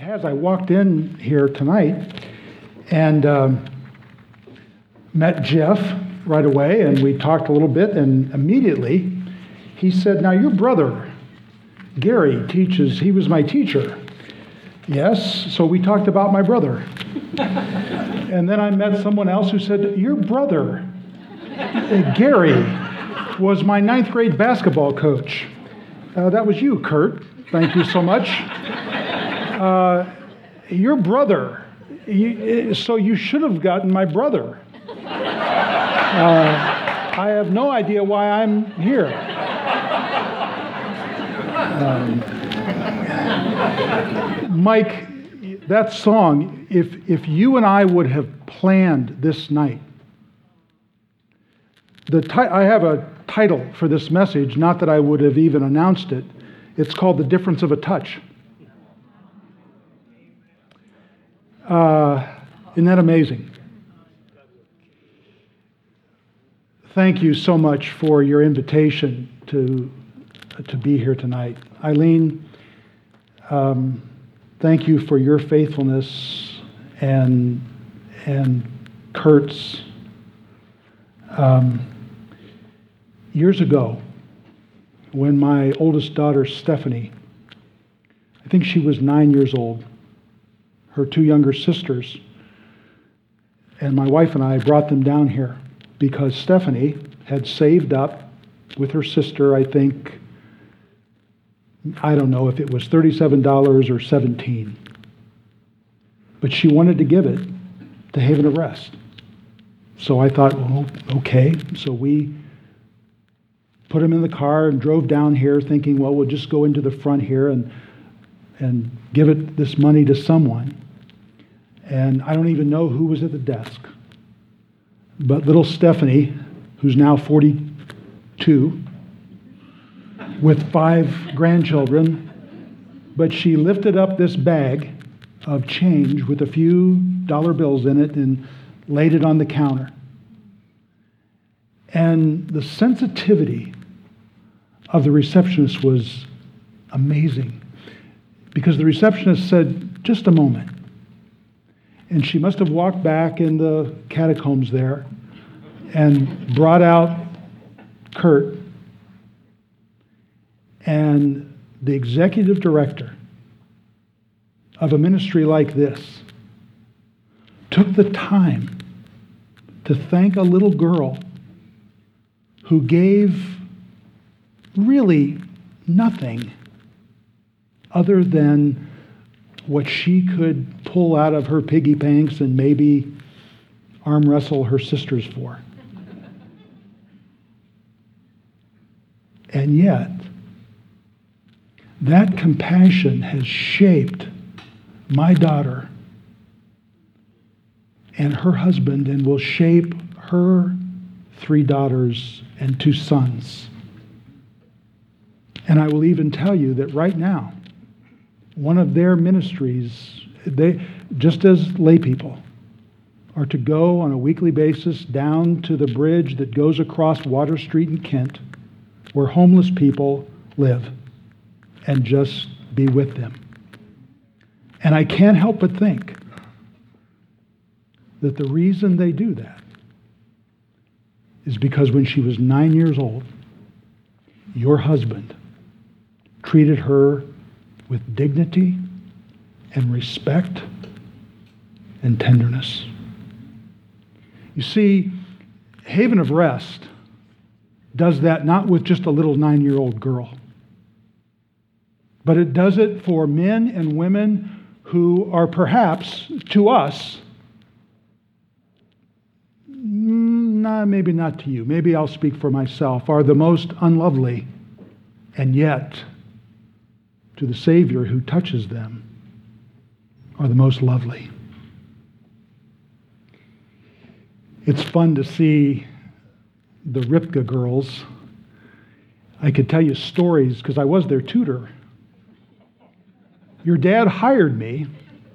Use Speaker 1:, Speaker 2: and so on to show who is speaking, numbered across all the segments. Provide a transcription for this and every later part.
Speaker 1: has. I walked in here tonight and um, met Jeff right away, and we talked a little bit, and immediately he said, Now, your brother, Gary, teaches, he was my teacher. Yes, so we talked about my brother. and then I met someone else who said, Your brother, uh, Gary, was my ninth grade basketball coach. Uh, that was you, Kurt. Thank you so much. Uh, your brother, you, so you should have gotten my brother. Uh, I have no idea why I'm here. Um, Mike, that song, if, if you and I would have planned this night, the ti- I have a title for this message, not that I would have even announced it. It's called The Difference of a Touch. Uh, isn't that amazing? Thank you so much for your invitation to, to be here tonight. Eileen, um, thank you for your faithfulness and, and Kurt's. Um, years ago, when my oldest daughter, Stephanie, I think she was nine years old, her two younger sisters, and my wife and I brought them down here because Stephanie had saved up with her sister, I think, I don't know if it was $37 or 17 but she wanted to give it to Haven of Rest. So I thought, well, okay. So we put him in the car and drove down here thinking, well, we'll just go into the front here and, and give it this money to someone. And I don't even know who was at the desk. But little Stephanie, who's now 42, with five grandchildren, but she lifted up this bag of change with a few dollar bills in it and laid it on the counter. And the sensitivity of the receptionist was amazing because the receptionist said, Just a moment. And she must have walked back in the catacombs there and brought out Kurt and the executive director of a ministry like this took the time to thank a little girl who gave really nothing other than what she could pull out of her piggy banks and maybe arm wrestle her sisters for. And yet, that compassion has shaped my daughter and her husband and will shape her three daughters and two sons. And I will even tell you that right now, one of their ministries, they, just as lay people, are to go on a weekly basis down to the bridge that goes across Water Street in Kent, where homeless people live, and just be with them. And I can't help but think that the reason they do that is because when she was nine years old, your husband treated her with dignity and respect and tenderness. You see, Haven of Rest does that not with just a little nine year old girl, but it does it for men and women who are perhaps to us, mm, nah, maybe not to you, maybe I'll speak for myself, are the most unlovely, and yet to the Savior who touches them are the most lovely. It's fun to see the Ripka girls. I could tell you stories because I was their tutor your dad hired me.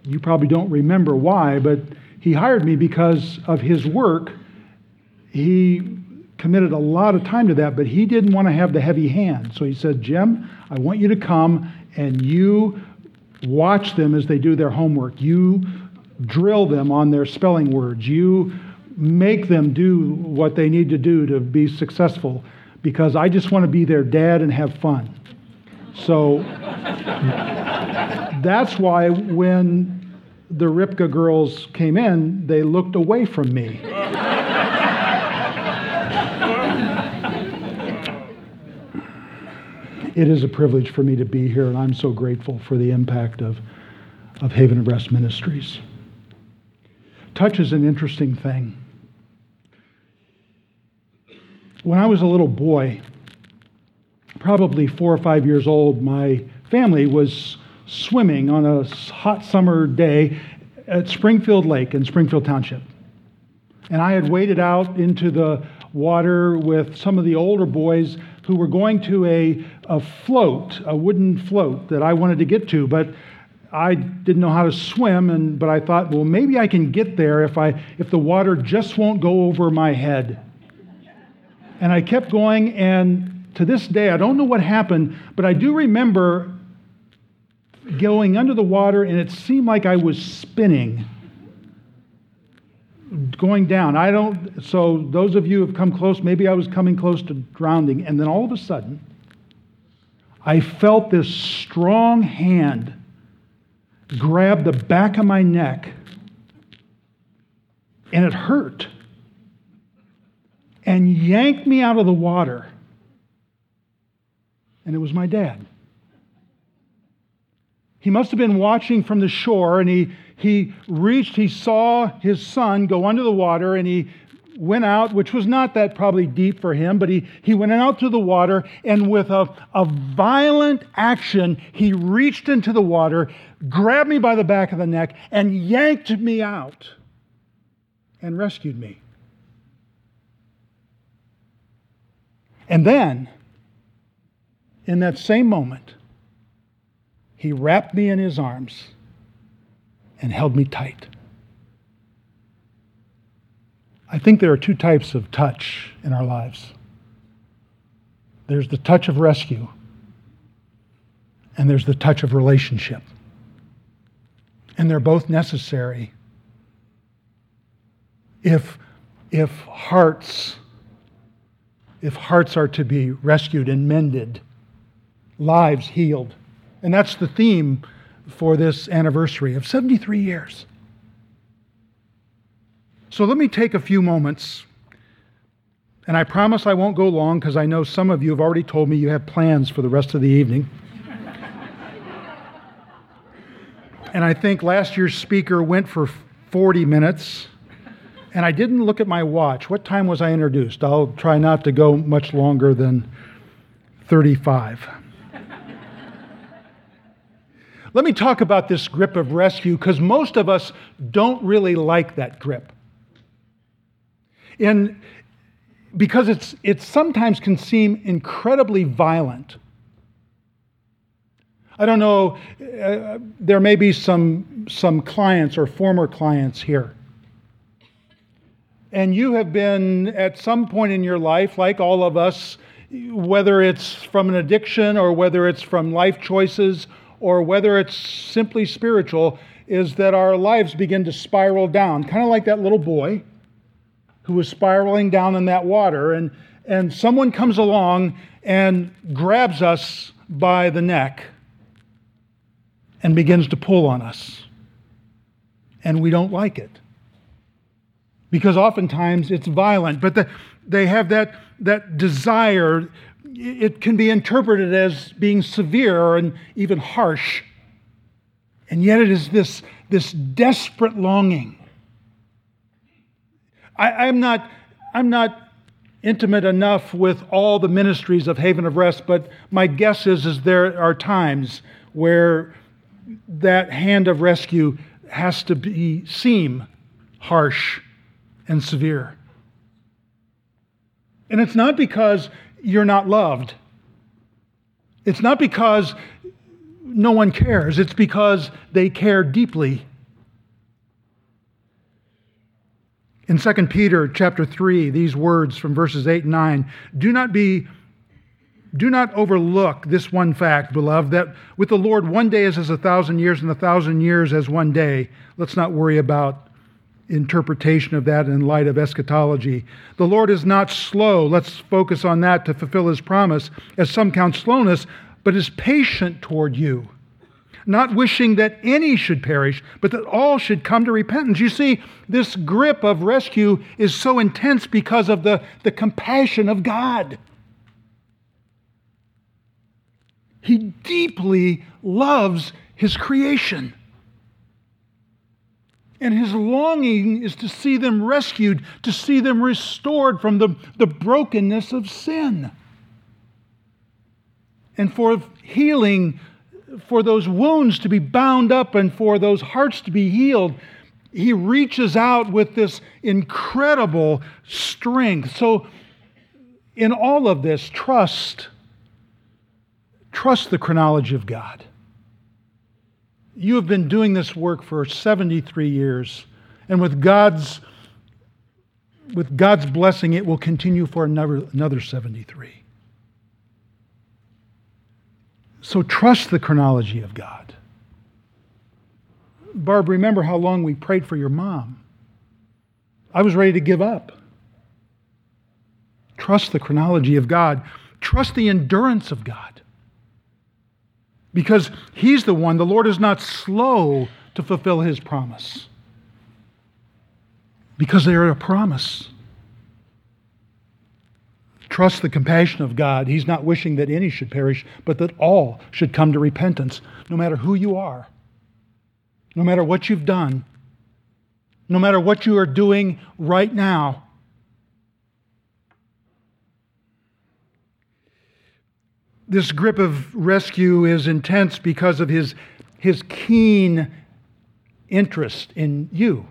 Speaker 1: You probably don't remember why, but he hired me because of his work. He committed a lot of time to that, but he didn't want to have the heavy hand. So he said, Jim, I want you to come and you watch them as they do their homework. You drill them on their spelling words. You make them do what they need to do to be successful because I just want to be their dad and have fun. So that's why when the Ripka girls came in, they looked away from me. It is a privilege for me to be here, and I'm so grateful for the impact of, of Haven of Rest Ministries. Touch is an interesting thing. When I was a little boy, probably four or five years old, my family was swimming on a hot summer day at Springfield Lake in Springfield Township. And I had waded out into the water with some of the older boys who were going to a, a float, a wooden float that I wanted to get to, but I didn't know how to swim, and, but I thought, well, maybe I can get there if, I, if the water just won't go over my head. And I kept going, and to this day, I don't know what happened, but I do remember going under the water, and it seemed like I was spinning going down. I don't, so those of you who have come close, maybe I was coming close to drowning. And then all of a sudden, I felt this strong hand grab the back of my neck, and it hurt, and yanked me out of the water. And it was my dad. He must have been watching from the shore, and he he reached, he saw his son go under the water, and he went out, which was not that probably deep for him, but he, he went out to the water, and with a, a violent action, he reached into the water, grabbed me by the back of the neck, and yanked me out and rescued me. And then, in that same moment, he wrapped me in his arms and held me tight. I think there are two types of touch in our lives there's the touch of rescue, and there's the touch of relationship. And they're both necessary if, if hearts if hearts are to be rescued and mended lives healed and that's the theme for this anniversary of 73 years. So let me take a few moments, and I promise I won't go long because I know some of you have already told me you have plans for the rest of the evening. and I think last year's speaker went for 40 minutes, and I didn't look at my watch. What time was I introduced? I'll try not to go much longer than 35. Let me talk about this grip of rescue because most of us don't really like that grip. And because it's, it sometimes can seem incredibly violent. I don't know, uh, there may be some, some clients or former clients here. And you have been at some point in your life, like all of us, whether it's from an addiction or whether it's from life choices or whether it's simply spiritual, is that our lives begin to spiral down, kind of like that little boy who was spiraling down in that water. And, and someone comes along and grabs us by the neck and begins to pull on us. And we don't like it. Because oftentimes it's violent, but the, they have that, that desire it can be interpreted as being severe and even harsh. And yet it is this, this desperate longing. I, am not, I'm not intimate enough with all the ministries of Haven of Rest, but my guess is, is there are times where that hand of rescue has to be, seem harsh and severe. And it's not because you're not loved. It's not because no one cares, it's because they care deeply. In 2 Peter chapter 3, these words from verses 8 and 9 do not be Do not overlook this one fact, beloved, that with the Lord, one day is as a thousand years, and a thousand years as one day. Let's not worry about interpretation of that in light of eschatology. The Lord is not slow. Let's focus on that to fulfill his promise, as some count slowness, but is patient toward you, not wishing that any should perish, but that all should come to repentance. You see, this grip of rescue is so intense because of the, the compassion of God. He deeply loves his creation. And his longing is to see them rescued, to see them restored from the, the brokenness of sin. And for healing, for those wounds to be bound up and for those hearts to be healed, he reaches out with this incredible strength. So, in all of this, trust. Trust the chronology of God. You have been doing this work for 73 years, and with God's with God's blessing, it will continue for another, another 73. So trust the chronology of God. Barb, remember how long we prayed for your mom. I was ready to give up. Trust the chronology of God. Trust the endurance of God because He's the one, the Lord is not slow to fulfill His promise. Because they are a promise. Trust the compassion of God. He's not wishing that any should perish, but that all should come to repentance, no matter who you are, no matter what you've done, no matter what you are doing right now. This grip of rescue is intense because of his, his keen interest in you.